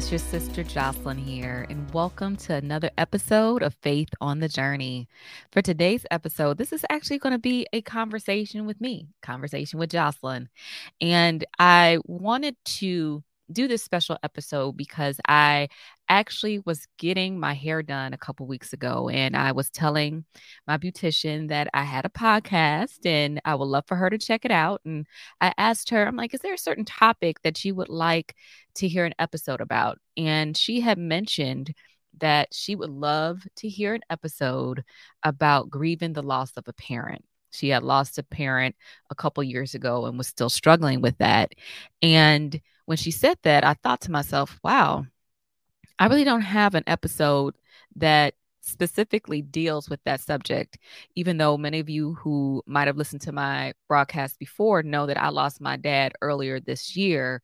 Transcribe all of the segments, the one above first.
it's your sister Jocelyn here, and welcome to another episode of Faith on the Journey. For today's episode, this is actually going to be a conversation with me, conversation with Jocelyn. And I wanted to do this special episode because I actually was getting my hair done a couple weeks ago and I was telling my beautician that I had a podcast and I would love for her to check it out. And I asked her, I'm like, is there a certain topic that you would like to hear an episode about? And she had mentioned that she would love to hear an episode about grieving the loss of a parent. She had lost a parent a couple years ago and was still struggling with that. And when she said that, I thought to myself, wow, I really don't have an episode that specifically deals with that subject, even though many of you who might have listened to my broadcast before know that I lost my dad earlier this year.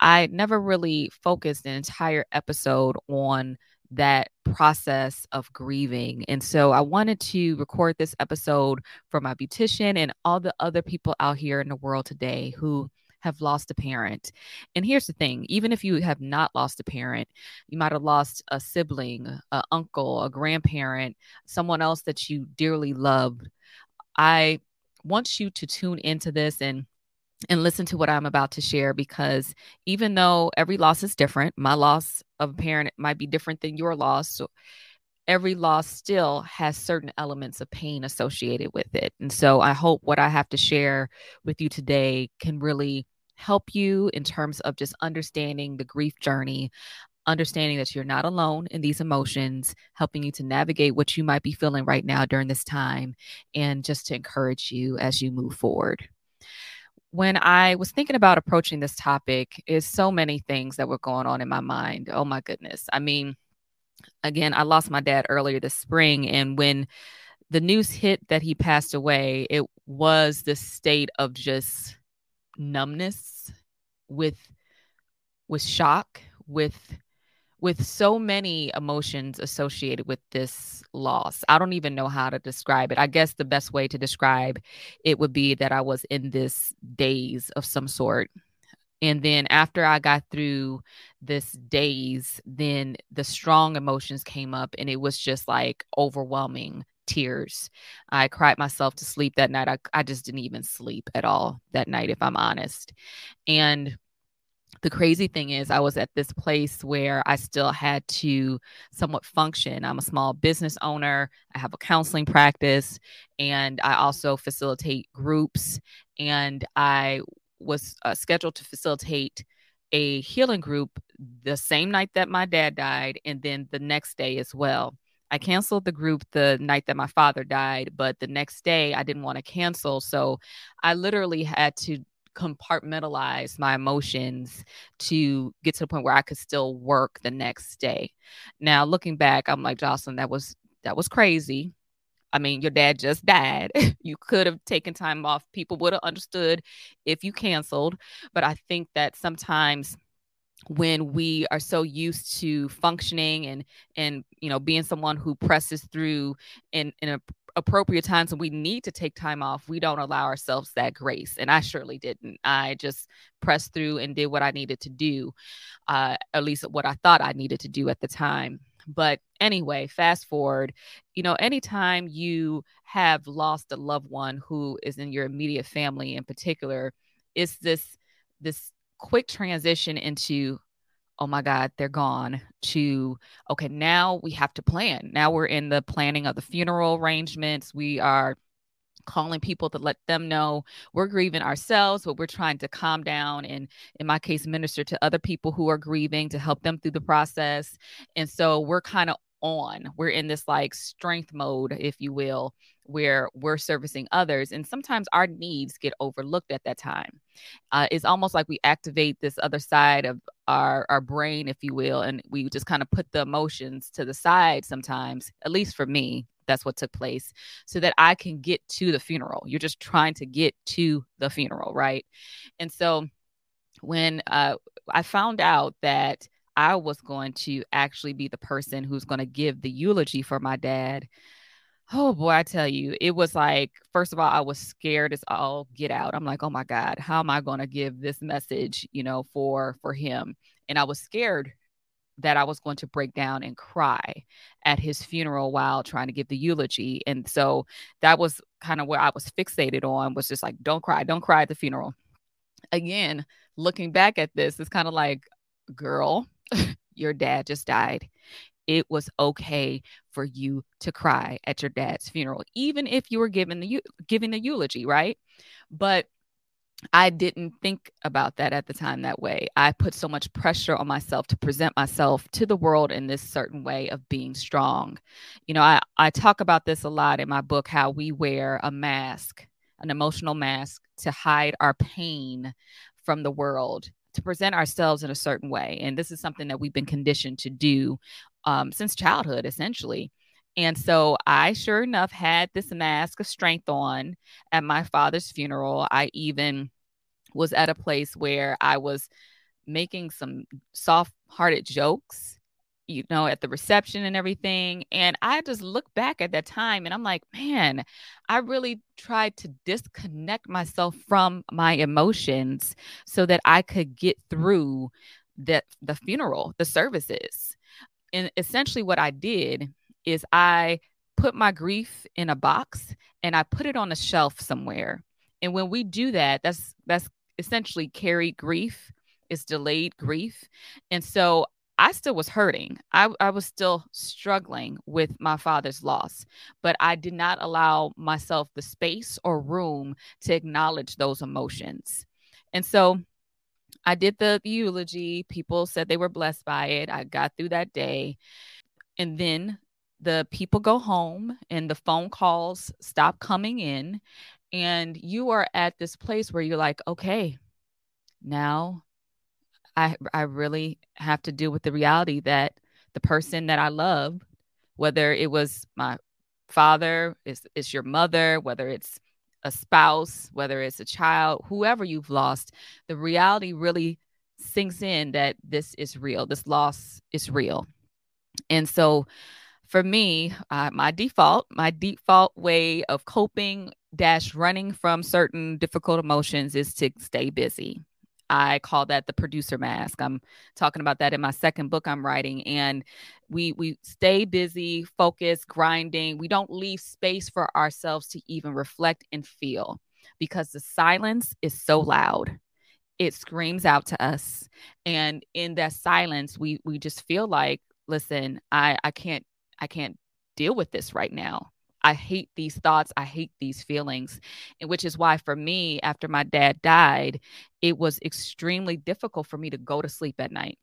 I never really focused an entire episode on that process of grieving. And so I wanted to record this episode for my beautician and all the other people out here in the world today who have lost a parent. And here's the thing even if you have not lost a parent, you might have lost a sibling, an uncle, a grandparent, someone else that you dearly loved. I want you to tune into this and and listen to what I'm about to share because even though every loss is different, my loss of a parent might be different than your loss. So every loss still has certain elements of pain associated with it. And so I hope what I have to share with you today can really help you in terms of just understanding the grief journey, understanding that you're not alone in these emotions, helping you to navigate what you might be feeling right now during this time, and just to encourage you as you move forward. When I was thinking about approaching this topic, is so many things that were going on in my mind. Oh my goodness. I mean, again, I lost my dad earlier this spring, and when the news hit that he passed away, it was this state of just numbness, with with shock, with with so many emotions associated with this loss. I don't even know how to describe it. I guess the best way to describe it would be that I was in this daze of some sort. And then after I got through this daze, then the strong emotions came up and it was just like overwhelming tears. I cried myself to sleep that night. I, I just didn't even sleep at all that night, if I'm honest. And the crazy thing is, I was at this place where I still had to somewhat function. I'm a small business owner, I have a counseling practice, and I also facilitate groups. And I was uh, scheduled to facilitate a healing group the same night that my dad died, and then the next day as well. I canceled the group the night that my father died, but the next day I didn't want to cancel. So I literally had to compartmentalize my emotions to get to the point where I could still work the next day. Now, looking back, I'm like, Jocelyn, that was that was crazy. I mean, your dad just died. you could have taken time off. People would have understood if you canceled. But I think that sometimes when we are so used to functioning and and you know being someone who presses through in in a, appropriate times when we need to take time off we don't allow ourselves that grace and i surely didn't. I just pressed through and did what i needed to do uh, at least what i thought i needed to do at the time. But anyway fast forward you know anytime you have lost a loved one who is in your immediate family in particular it's this this quick transition into oh my god they're gone to okay now we have to plan. Now we're in the planning of the funeral arrangements. We are calling people to let them know. We're grieving ourselves but we're trying to calm down and in my case minister to other people who are grieving to help them through the process. And so we're kind of on. We're in this like strength mode if you will where we're servicing others and sometimes our needs get overlooked at that time. Uh, it's almost like we activate this other side of our our brain if you will and we just kind of put the emotions to the side sometimes at least for me that's what took place so that i can get to the funeral. You're just trying to get to the funeral right? And so when uh, i found out that i was going to actually be the person who's going to give the eulogy for my dad Oh boy, I tell you, it was like, first of all, I was scared as all get out. I'm like, oh my God, how am I going to give this message, you know, for for him? And I was scared that I was going to break down and cry at his funeral while trying to give the eulogy. And so that was kind of where I was fixated on was just like, don't cry, don't cry at the funeral. Again, looking back at this, it's kind of like, girl, your dad just died. It was okay for you to cry at your dad's funeral, even if you were giving the giving the eulogy, right? But I didn't think about that at the time that way. I put so much pressure on myself to present myself to the world in this certain way of being strong. You know, I, I talk about this a lot in my book how we wear a mask, an emotional mask to hide our pain from the world, to present ourselves in a certain way. And this is something that we've been conditioned to do um, since childhood, essentially. And so I sure enough had this mask of strength on at my father's funeral. I even was at a place where I was making some soft hearted jokes, you know, at the reception and everything. And I just look back at that time and I'm like, man, I really tried to disconnect myself from my emotions so that I could get through that the funeral, the services. And essentially what I did is I put my grief in a box and I put it on a shelf somewhere. And when we do that, that's that's essentially carried grief, it's delayed grief. And so I still was hurting. I, I was still struggling with my father's loss, but I did not allow myself the space or room to acknowledge those emotions. And so I did the, the eulogy. People said they were blessed by it. I got through that day. And then the people go home and the phone calls stop coming in and you are at this place where you're like okay now i i really have to deal with the reality that the person that i love whether it was my father it's, it's your mother whether it's a spouse whether it's a child whoever you've lost the reality really sinks in that this is real this loss is real and so for me, uh, my default, my default way of coping dash running from certain difficult emotions is to stay busy. I call that the producer mask. I'm talking about that in my second book I'm writing and we we stay busy, focused, grinding. We don't leave space for ourselves to even reflect and feel because the silence is so loud. It screams out to us and in that silence we we just feel like listen, I I can't I can't deal with this right now. I hate these thoughts. I hate these feelings. And which is why, for me, after my dad died, it was extremely difficult for me to go to sleep at night.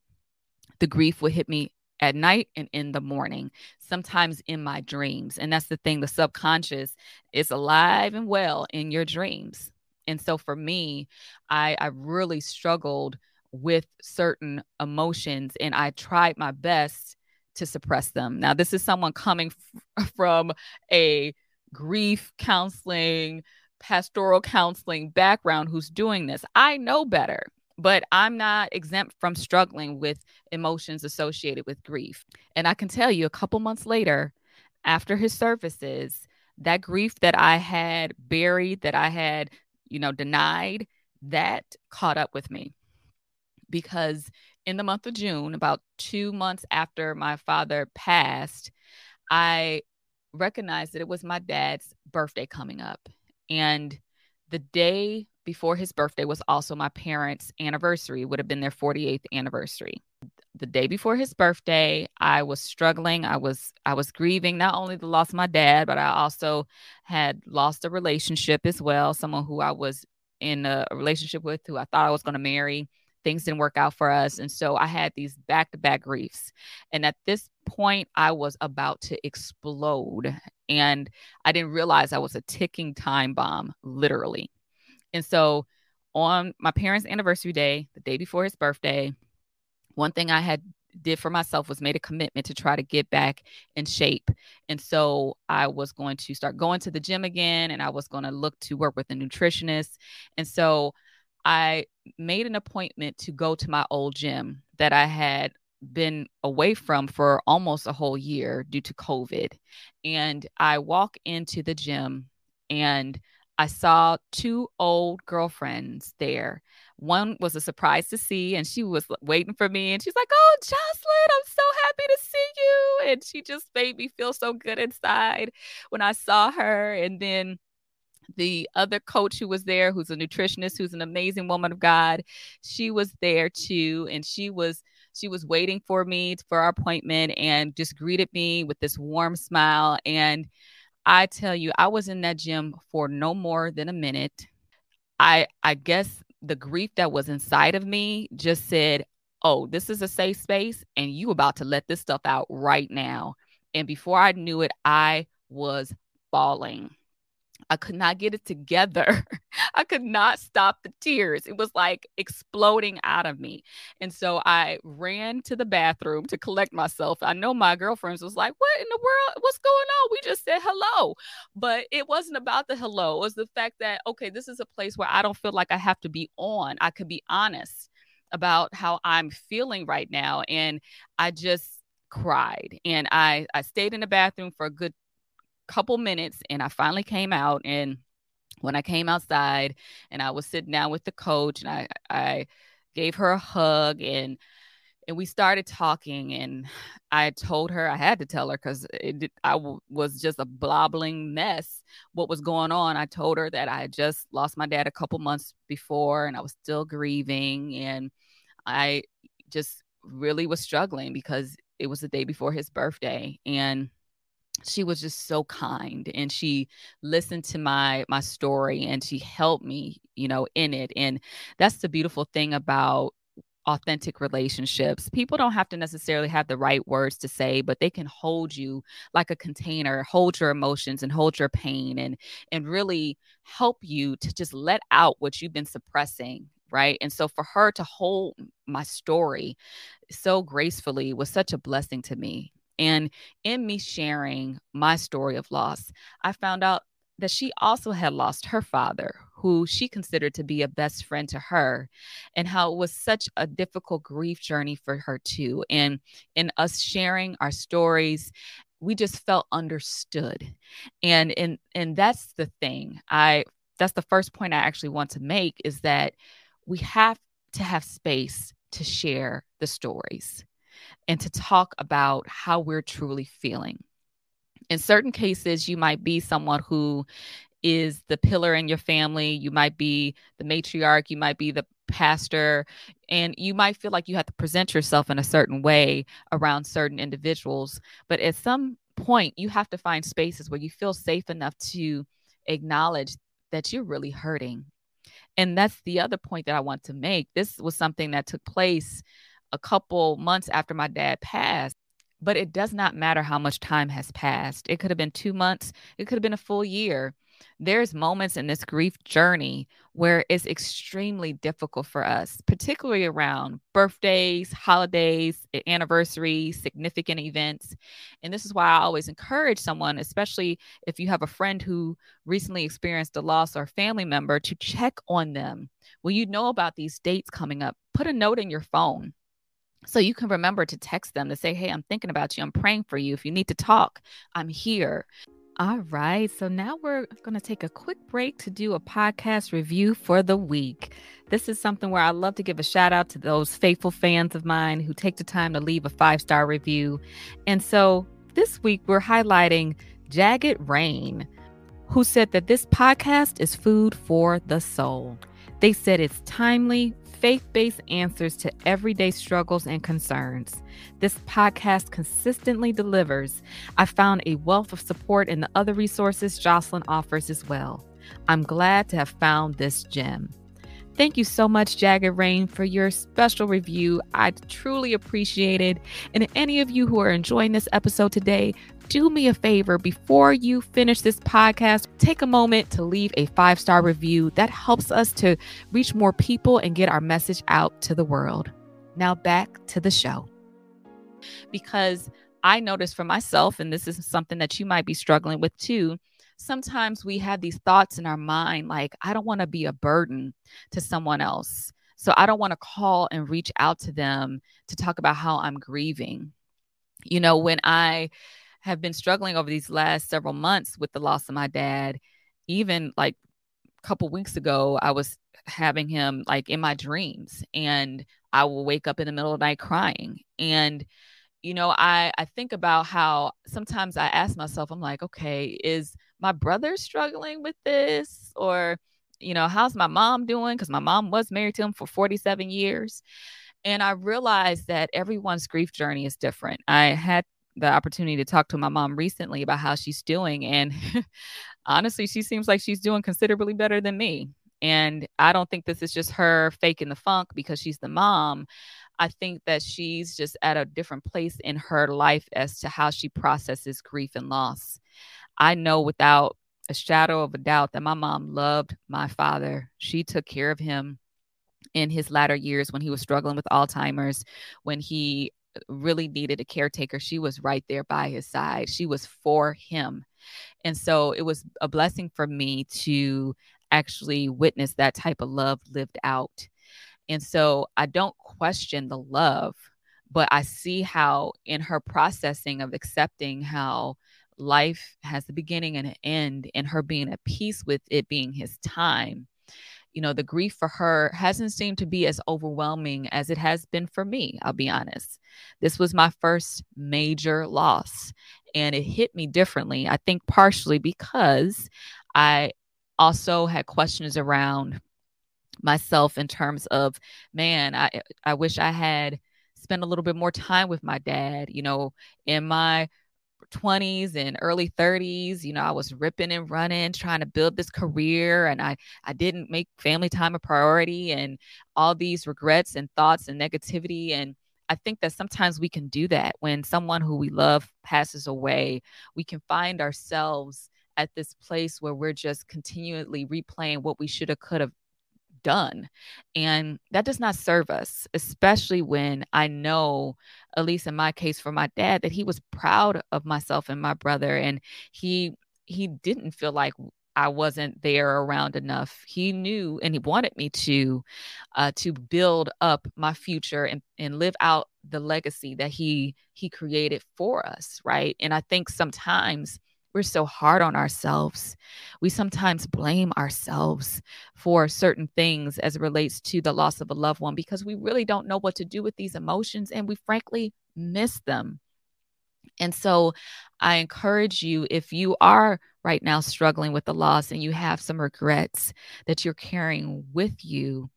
The grief would hit me at night and in the morning, sometimes in my dreams. And that's the thing the subconscious is alive and well in your dreams. And so for me, I, I really struggled with certain emotions and I tried my best to suppress them. Now, this is someone coming f- from a grief counseling, pastoral counseling background who's doing this. I know better, but I'm not exempt from struggling with emotions associated with grief. And I can tell you a couple months later, after his services, that grief that I had buried, that I had, you know, denied, that caught up with me because in the month of June, about two months after my father passed, I recognized that it was my dad's birthday coming up. And the day before his birthday was also my parents' anniversary, would have been their 48th anniversary. The day before his birthday, I was struggling. I was I was grieving not only the loss of my dad, but I also had lost a relationship as well, someone who I was in a relationship with who I thought I was going to marry things didn't work out for us. And so I had these back to back griefs. And at this point, I was about to explode. And I didn't realize I was a ticking time bomb, literally. And so on my parents' anniversary day, the day before his birthday, one thing I had did for myself was made a commitment to try to get back in shape. And so I was going to start going to the gym again and I was going to look to work with a nutritionist. And so I made an appointment to go to my old gym that I had been away from for almost a whole year due to COVID. And I walk into the gym and I saw two old girlfriends there. One was a surprise to see, and she was waiting for me. And she's like, Oh, Jocelyn, I'm so happy to see you. And she just made me feel so good inside when I saw her. And then the other coach who was there, who's a nutritionist, who's an amazing woman of God, she was there too. And she was she was waiting for me for our appointment and just greeted me with this warm smile. And I tell you, I was in that gym for no more than a minute. I I guess the grief that was inside of me just said, "Oh, this is a safe space and you about to let this stuff out right now." And before I knew it, I was bawling. I could not get it together. I could not stop the tears. It was like exploding out of me. And so I ran to the bathroom to collect myself. I know my girlfriends was like, What in the world? What's going on? We just said hello. But it wasn't about the hello. It was the fact that, okay, this is a place where I don't feel like I have to be on. I could be honest about how I'm feeling right now. And I just cried and I I stayed in the bathroom for a good couple minutes and I finally came out and when I came outside and I was sitting down with the coach and I I gave her a hug and and we started talking and I told her I had to tell her cuz I w- was just a blobbling mess what was going on. I told her that I had just lost my dad a couple months before and I was still grieving and I just really was struggling because it was the day before his birthday and she was just so kind and she listened to my my story and she helped me you know in it and that's the beautiful thing about authentic relationships. People don't have to necessarily have the right words to say but they can hold you like a container hold your emotions and hold your pain and and really help you to just let out what you've been suppressing right? And so for her to hold my story so gracefully was such a blessing to me and in me sharing my story of loss, I found out that she also had lost her father, who she considered to be a best friend to her, and how it was such a difficult grief journey for her too. And in us sharing our stories, we just felt understood. And and and that's the thing. I that's the first point I actually want to make is that we have to have space to share the stories and to talk about how we're truly feeling. In certain cases, you might be someone who is the pillar in your family. You might be the matriarch. You might be the pastor. And you might feel like you have to present yourself in a certain way around certain individuals. But at some point, you have to find spaces where you feel safe enough to acknowledge that you're really hurting. And that's the other point that I want to make. This was something that took place a couple months after my dad passed. But it does not matter how much time has passed. It could have been two months, it could have been a full year. There's moments in this grief journey where it's extremely difficult for us, particularly around birthdays, holidays, anniversaries, significant events. And this is why I always encourage someone, especially if you have a friend who recently experienced a loss or a family member, to check on them. When you know about these dates coming up, put a note in your phone so you can remember to text them to say, Hey, I'm thinking about you. I'm praying for you. If you need to talk, I'm here. All right. So now we're going to take a quick break to do a podcast review for the week. This is something where I love to give a shout out to those faithful fans of mine who take the time to leave a five star review. And so this week we're highlighting Jagged Rain, who said that this podcast is food for the soul. They said it's timely, faith based answers to everyday struggles and concerns. This podcast consistently delivers. I found a wealth of support in the other resources Jocelyn offers as well. I'm glad to have found this gem. Thank you so much, Jagged Rain, for your special review. I truly appreciate it. And any of you who are enjoying this episode today, do me a favor before you finish this podcast, take a moment to leave a five star review. That helps us to reach more people and get our message out to the world. Now, back to the show. Because I noticed for myself, and this is something that you might be struggling with too. Sometimes we have these thoughts in our mind like, I don't want to be a burden to someone else. So I don't want to call and reach out to them to talk about how I'm grieving. You know, when I have been struggling over these last several months with the loss of my dad, even like a couple weeks ago, I was having him like in my dreams, and I will wake up in the middle of the night crying. And you know, I I think about how sometimes I ask myself, I'm like, okay, is my brother struggling with this, or you know, how's my mom doing? Because my mom was married to him for 47 years. And I realized that everyone's grief journey is different. I had the opportunity to talk to my mom recently about how she's doing. And honestly, she seems like she's doing considerably better than me. And I don't think this is just her faking the funk because she's the mom. I think that she's just at a different place in her life as to how she processes grief and loss. I know without a shadow of a doubt that my mom loved my father. She took care of him in his latter years when he was struggling with Alzheimer's, when he really needed a caretaker. She was right there by his side. She was for him. And so it was a blessing for me to actually witness that type of love lived out. And so I don't question the love, but I see how in her processing of accepting how life has a beginning and an end and her being at peace with it being his time you know the grief for her hasn't seemed to be as overwhelming as it has been for me i'll be honest. This was my first major loss and it hit me differently i think partially because i also had questions around myself in terms of man i i wish i had spent a little bit more time with my dad you know in my 20s and early 30s you know i was ripping and running trying to build this career and i i didn't make family time a priority and all these regrets and thoughts and negativity and i think that sometimes we can do that when someone who we love passes away. We can find ourselves at this place where we're just continually replaying what we should have could have done. And that does not serve us, especially when I know, at least in my case for my dad, that he was proud of myself and my brother. And he he didn't feel like I wasn't there around enough. He knew and he wanted me to uh, to build up my future and, and live out the legacy that he he created for us, right? And I think sometimes we're so hard on ourselves. We sometimes blame ourselves for certain things as it relates to the loss of a loved one because we really don't know what to do with these emotions and we frankly miss them. And so I encourage you if you are right now struggling with the loss and you have some regrets that you're carrying with you,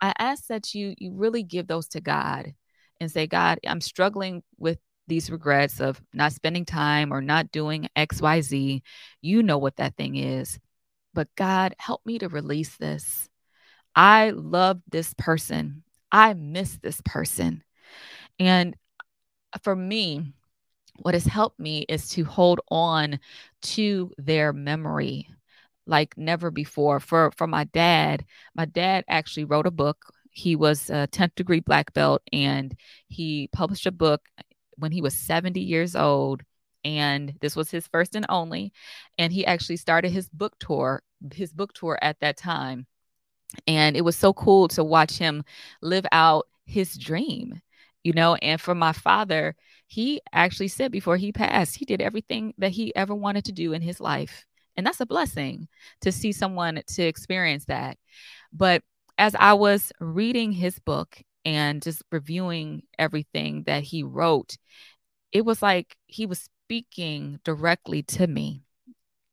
I ask that you you really give those to God and say, God, I'm struggling with these regrets of not spending time or not doing XYZ. You know what that thing is. But God, help me to release this. I love this person. I miss this person. And for me, what has helped me is to hold on to their memory like never before. For for my dad, my dad actually wrote a book. He was a 10th degree black belt and he published a book when he was 70 years old and this was his first and only and he actually started his book tour his book tour at that time. And it was so cool to watch him live out his dream you know and for my father he actually said before he passed he did everything that he ever wanted to do in his life. And that's a blessing to see someone to experience that. But as i was reading his book and just reviewing everything that he wrote, it was like he was speaking directly to me.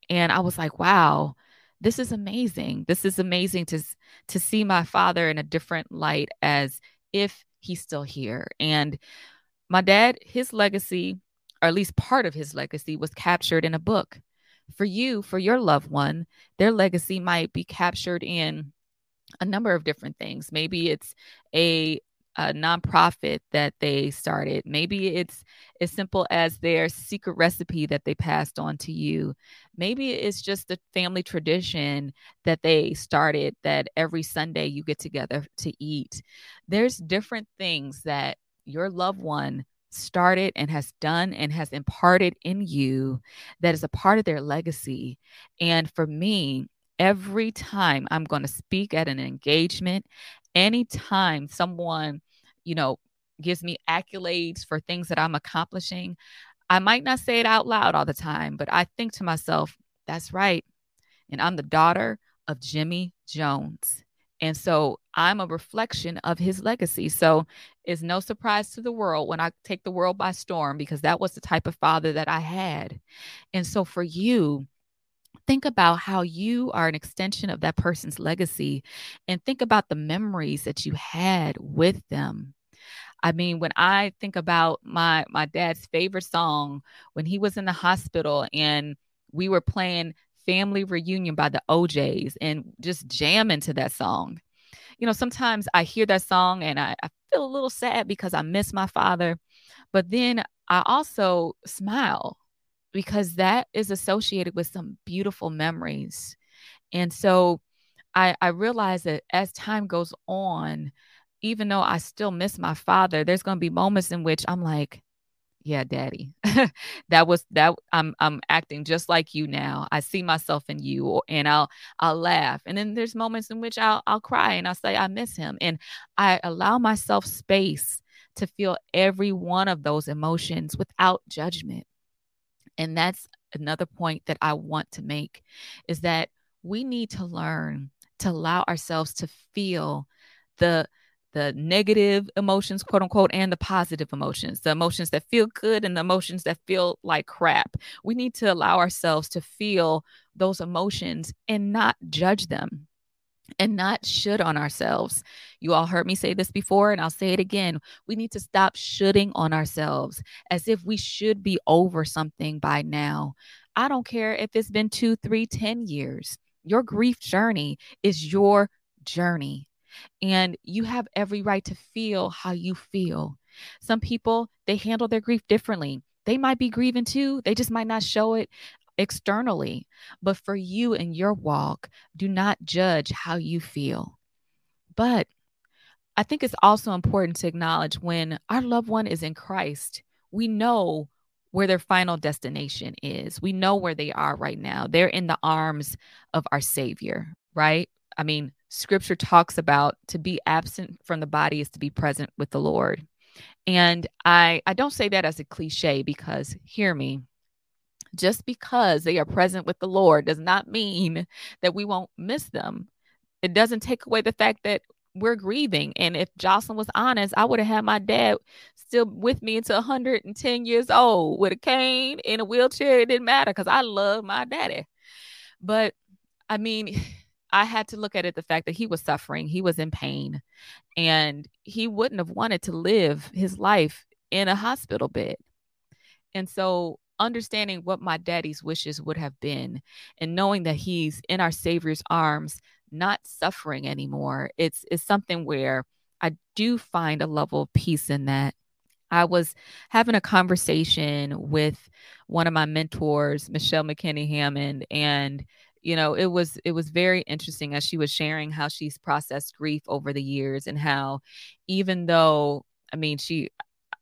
And I was like, wow, this is amazing. This is amazing to to see my father in a different light as if he's still here. And my dad, his legacy, or at least part of his legacy, was captured in a book. For you, for your loved one, their legacy might be captured in a number of different things. Maybe it's a, a nonprofit that they started. Maybe it's as simple as their secret recipe that they passed on to you. Maybe it's just a family tradition that they started that every Sunday you get together to eat. There's different things that your loved one started and has done and has imparted in you that is a part of their legacy. And for me, every time I'm going to speak at an engagement, anytime someone, you know, gives me accolades for things that I'm accomplishing, I might not say it out loud all the time, but I think to myself, that's right. And I'm the daughter of Jimmy Jones. And so I'm a reflection of his legacy. So it's no surprise to the world when I take the world by storm because that was the type of father that I had. And so for you, think about how you are an extension of that person's legacy and think about the memories that you had with them. I mean, when I think about my my dad's favorite song when he was in the hospital and we were playing Family Reunion by the O'Jays and just jamming to that song. You know, sometimes I hear that song and I, I feel a little sad because I miss my father, but then I also smile because that is associated with some beautiful memories. And so I, I realize that as time goes on, even though I still miss my father, there's going to be moments in which I'm like, yeah, daddy. that was that I'm I'm acting just like you now. I see myself in you and I'll I'll laugh. And then there's moments in which I'll I'll cry and I'll say I miss him. And I allow myself space to feel every one of those emotions without judgment. And that's another point that I want to make is that we need to learn to allow ourselves to feel the the negative emotions, quote unquote, and the positive emotions, the emotions that feel good and the emotions that feel like crap. We need to allow ourselves to feel those emotions and not judge them and not should on ourselves. You all heard me say this before, and I'll say it again. We need to stop shoulding on ourselves as if we should be over something by now. I don't care if it's been two, three, ten years. Your grief journey is your journey. And you have every right to feel how you feel. Some people, they handle their grief differently. They might be grieving too. They just might not show it externally. But for you in your walk, do not judge how you feel. But I think it's also important to acknowledge when our loved one is in Christ, we know where their final destination is. We know where they are right now. They're in the arms of our Savior, right? I mean, scripture talks about to be absent from the body is to be present with the Lord. And I I don't say that as a cliche because hear me, just because they are present with the Lord does not mean that we won't miss them. It doesn't take away the fact that we're grieving. And if Jocelyn was honest, I would have had my dad still with me until 110 years old with a cane in a wheelchair. It didn't matter because I love my daddy. But I mean, I had to look at it the fact that he was suffering, he was in pain, and he wouldn't have wanted to live his life in a hospital bed. And so, understanding what my daddy's wishes would have been and knowing that he's in our Savior's arms, not suffering anymore, it's, it's something where I do find a level of peace in that. I was having a conversation with one of my mentors, Michelle McKinney Hammond, and you know it was it was very interesting as she was sharing how she's processed grief over the years and how even though i mean she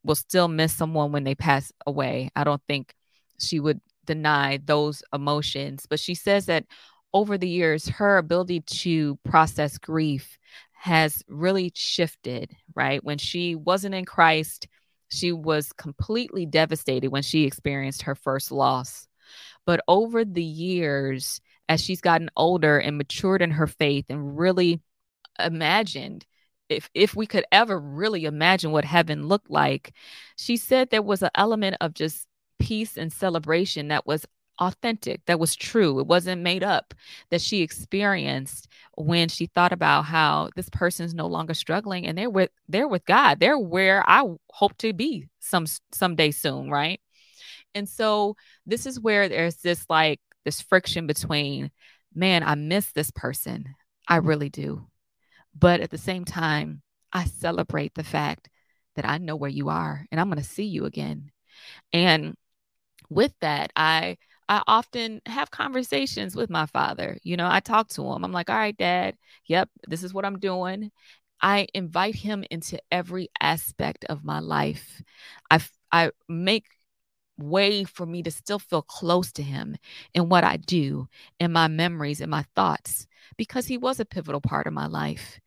will still miss someone when they pass away i don't think she would deny those emotions but she says that over the years her ability to process grief has really shifted right? When she wasn't in christ she was completely devastated when she experienced her first loss. But over the years as she's gotten older and matured in her faith and really imagined if if we could ever really imagine what heaven looked like she said there was an element of just peace and celebration that was authentic that was true it wasn't made up that she experienced when she thought about how this person's no longer struggling and they're with they're with god they're where i hope to be some someday soon right and so this is where there's this like this friction between, man, I miss this person. I really do. But at the same time, I celebrate the fact that I know where you are and I'm going to see you again. And with that, I I often have conversations with my father. You know, I talk to him. I'm like, "All right, dad. Yep, this is what I'm doing." I invite him into every aspect of my life. I I make way for me to still feel close to him in what I do, in my memories, in my thoughts, because he was a pivotal part of my life.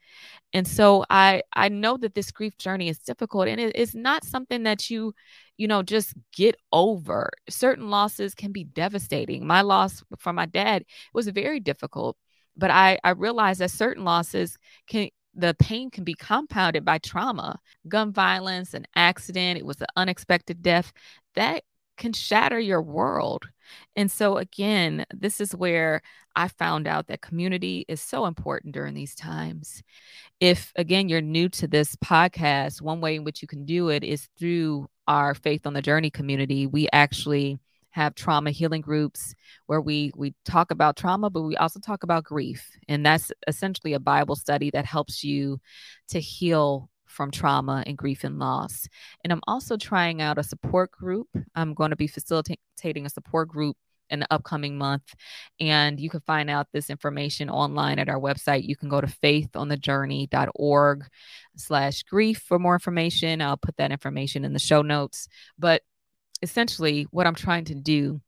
And so I I know that this grief journey is difficult and it is not something that you you know just get over. Certain losses can be devastating. My loss from my dad was very difficult, but I, I realized that certain losses can the pain can be compounded by trauma, gun violence, an accident, it was an unexpected death. That can shatter your world. And so, again, this is where I found out that community is so important during these times. If, again, you're new to this podcast, one way in which you can do it is through our Faith on the Journey community. We actually have trauma healing groups where we we talk about trauma but we also talk about grief and that's essentially a bible study that helps you to heal from trauma and grief and loss. And I'm also trying out a support group. I'm going to be facilitating a support group in the upcoming month. And you can find out this information online at our website. You can go to faithonthejourney.org slash grief for more information. I'll put that information in the show notes. But essentially, what I'm trying to do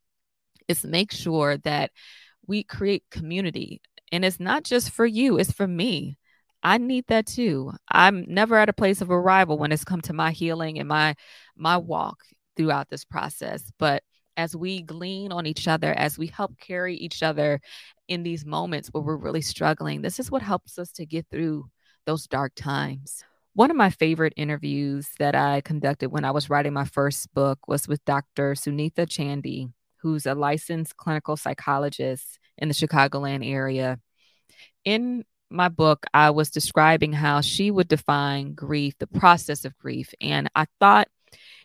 is make sure that we create community. And it's not just for you, it's for me. I need that too. I'm never at a place of arrival when it's come to my healing and my my walk throughout this process. But as we glean on each other, as we help carry each other in these moments where we're really struggling, this is what helps us to get through those dark times. One of my favorite interviews that I conducted when I was writing my first book was with Dr. Sunitha Chandy, who's a licensed clinical psychologist in the Chicagoland area. In my book, I was describing how she would define grief, the process of grief. And I thought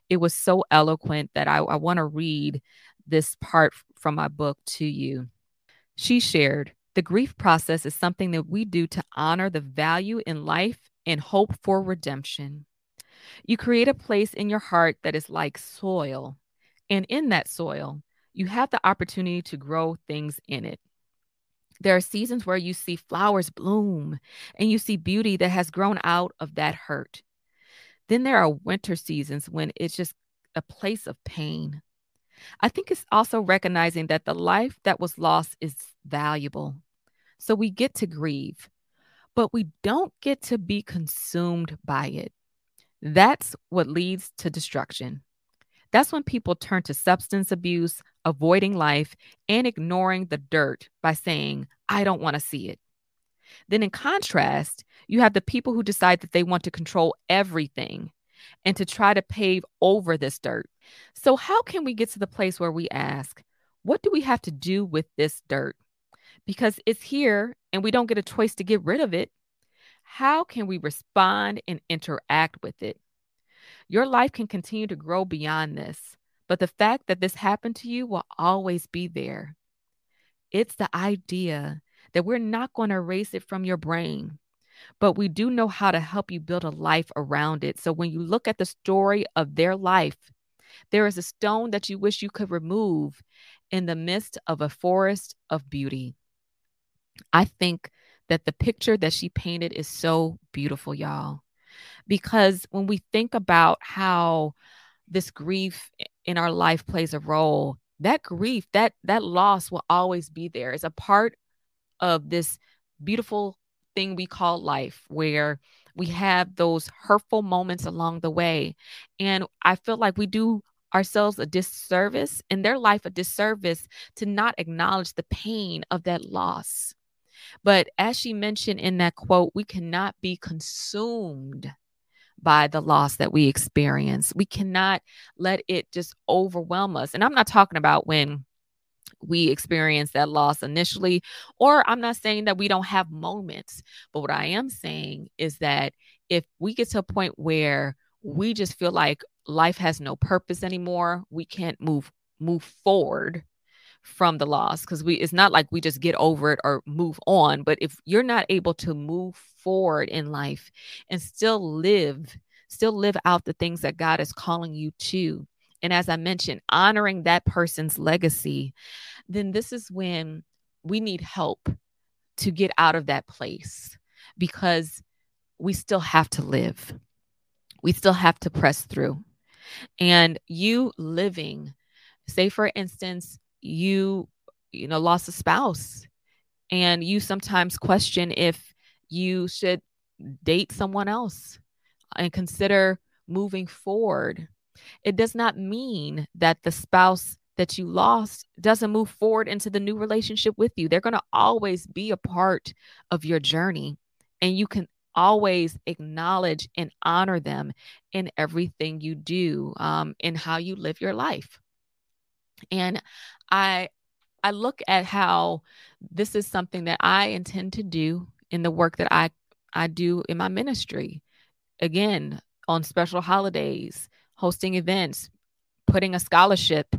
it was so eloquent that I, I want to read this part from my book to you. She shared the grief process is something that we do to honor the value in life and hope for redemption. You create a place in your heart that is like soil. And in that soil, you have the opportunity to grow things in it. There are seasons where you see flowers bloom and you see beauty that has grown out of that hurt. Then there are winter seasons when it's just a place of pain. I think it's also recognizing that the life that was lost is valuable. So we get to grieve, but we don't get to be consumed by it. That's what leads to destruction. That's when people turn to substance abuse, avoiding life, and ignoring the dirt by saying, I don't want to see it. Then, in contrast, you have the people who decide that they want to control everything and to try to pave over this dirt. So, how can we get to the place where we ask, what do we have to do with this dirt? Because it's here and we don't get a choice to get rid of it. How can we respond and interact with it? Your life can continue to grow beyond this, but the fact that this happened to you will always be there. It's the idea that we're not going to erase it from your brain, but we do know how to help you build a life around it. So when you look at the story of their life, there is a stone that you wish you could remove in the midst of a forest of beauty. I think that the picture that she painted is so beautiful, y'all because when we think about how this grief in our life plays a role that grief that that loss will always be there. It's a part of this beautiful thing we call life where we have those hurtful moments along the way. And i feel like we do ourselves a disservice in their life a disservice to not acknowledge the pain of that loss. But as she mentioned in that quote we cannot be consumed by the loss that we experience. We cannot let it just overwhelm us. And I'm not talking about when we experience that loss initially, or I'm not saying that we don't have moments, but what I am saying is that if we get to a point where we just feel like life has no purpose anymore, we can't move move forward from the loss because we it's not like we just get over it or move on but if you're not able to move forward in life and still live still live out the things that God is calling you to and as i mentioned honoring that person's legacy then this is when we need help to get out of that place because we still have to live. We still have to press through. And you living say for instance you you know lost a spouse and you sometimes question if you should date someone else and consider moving forward it does not mean that the spouse that you lost doesn't move forward into the new relationship with you. They're going to always be a part of your journey. And you can always acknowledge and honor them in everything you do, um, in how you live your life. And I, I look at how this is something that I intend to do in the work that I, I do in my ministry. Again, on special holidays, hosting events, putting a scholarship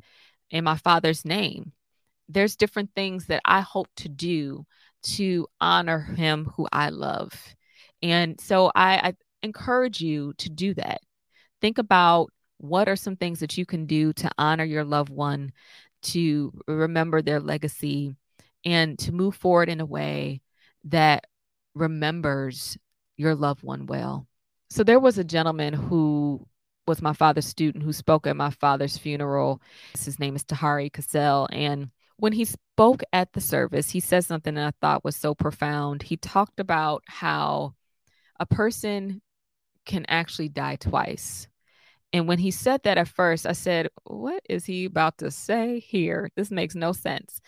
in my father's name. There's different things that I hope to do to honor him who I love. And so I, I encourage you to do that. Think about what are some things that you can do to honor your loved one, to remember their legacy, and to move forward in a way that remembers your loved one well. So there was a gentleman who was my father's student who spoke at my father's funeral. His name is Tahari Cassell. And when he spoke at the service, he said something that I thought was so profound. He talked about how a person can actually die twice. And when he said that at first, I said, What is he about to say here? This makes no sense.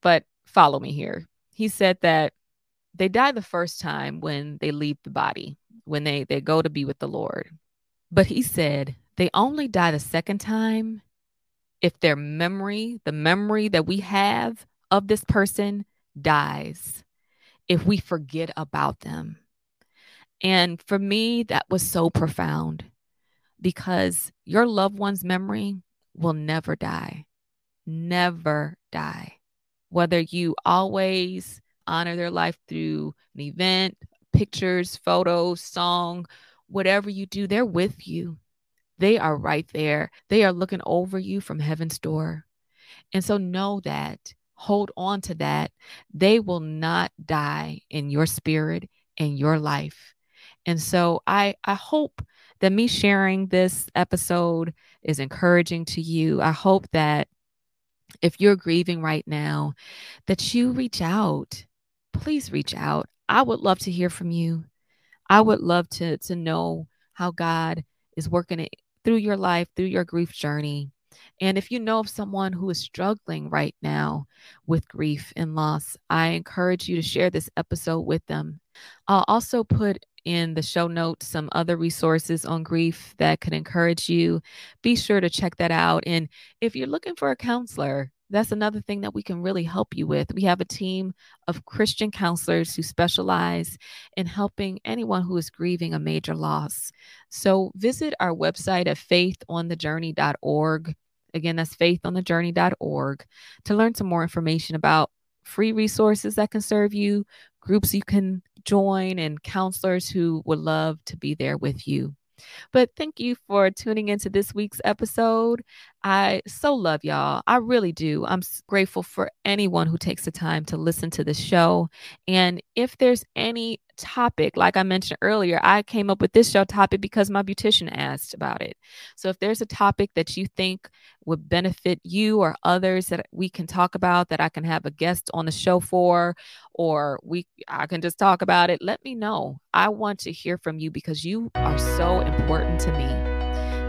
But follow me here. He said that they die the first time when they leave the body, when they, they go to be with the Lord. But he said they only die the second time if their memory, the memory that we have of this person, dies, if we forget about them. And for me, that was so profound because your loved one's memory will never die, never die. Whether you always honor their life through an event, pictures, photos, song, whatever you do, they're with you. They are right there. They are looking over you from heaven's door. And so know that, hold on to that. They will not die in your spirit, in your life. And so I, I hope that me sharing this episode is encouraging to you. I hope that if you're grieving right now, that you reach out. Please reach out. I would love to hear from you. I would love to to know how God is working it through your life, through your grief journey. And if you know of someone who is struggling right now with grief and loss, I encourage you to share this episode with them. I'll also put in the show notes some other resources on grief that could encourage you. Be sure to check that out. And if you're looking for a counselor, that's another thing that we can really help you with. We have a team of Christian counselors who specialize in helping anyone who is grieving a major loss. So visit our website at faithonthejourney.org. Again, that's faithonthejourney.org to learn some more information about free resources that can serve you, groups you can join, and counselors who would love to be there with you. But thank you for tuning into this week's episode. I so love y'all. I really do. I'm grateful for anyone who takes the time to listen to the show. And if there's any topic, like I mentioned earlier, I came up with this show topic because my beautician asked about it. So if there's a topic that you think would benefit you or others that we can talk about, that I can have a guest on the show for, or we I can just talk about it, let me know. I want to hear from you because you are so important to me.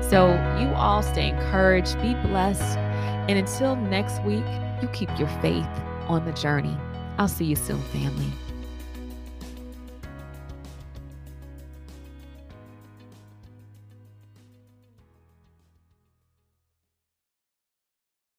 So, you all stay encouraged, be blessed, and until next week, you keep your faith on the journey. I'll see you soon, family.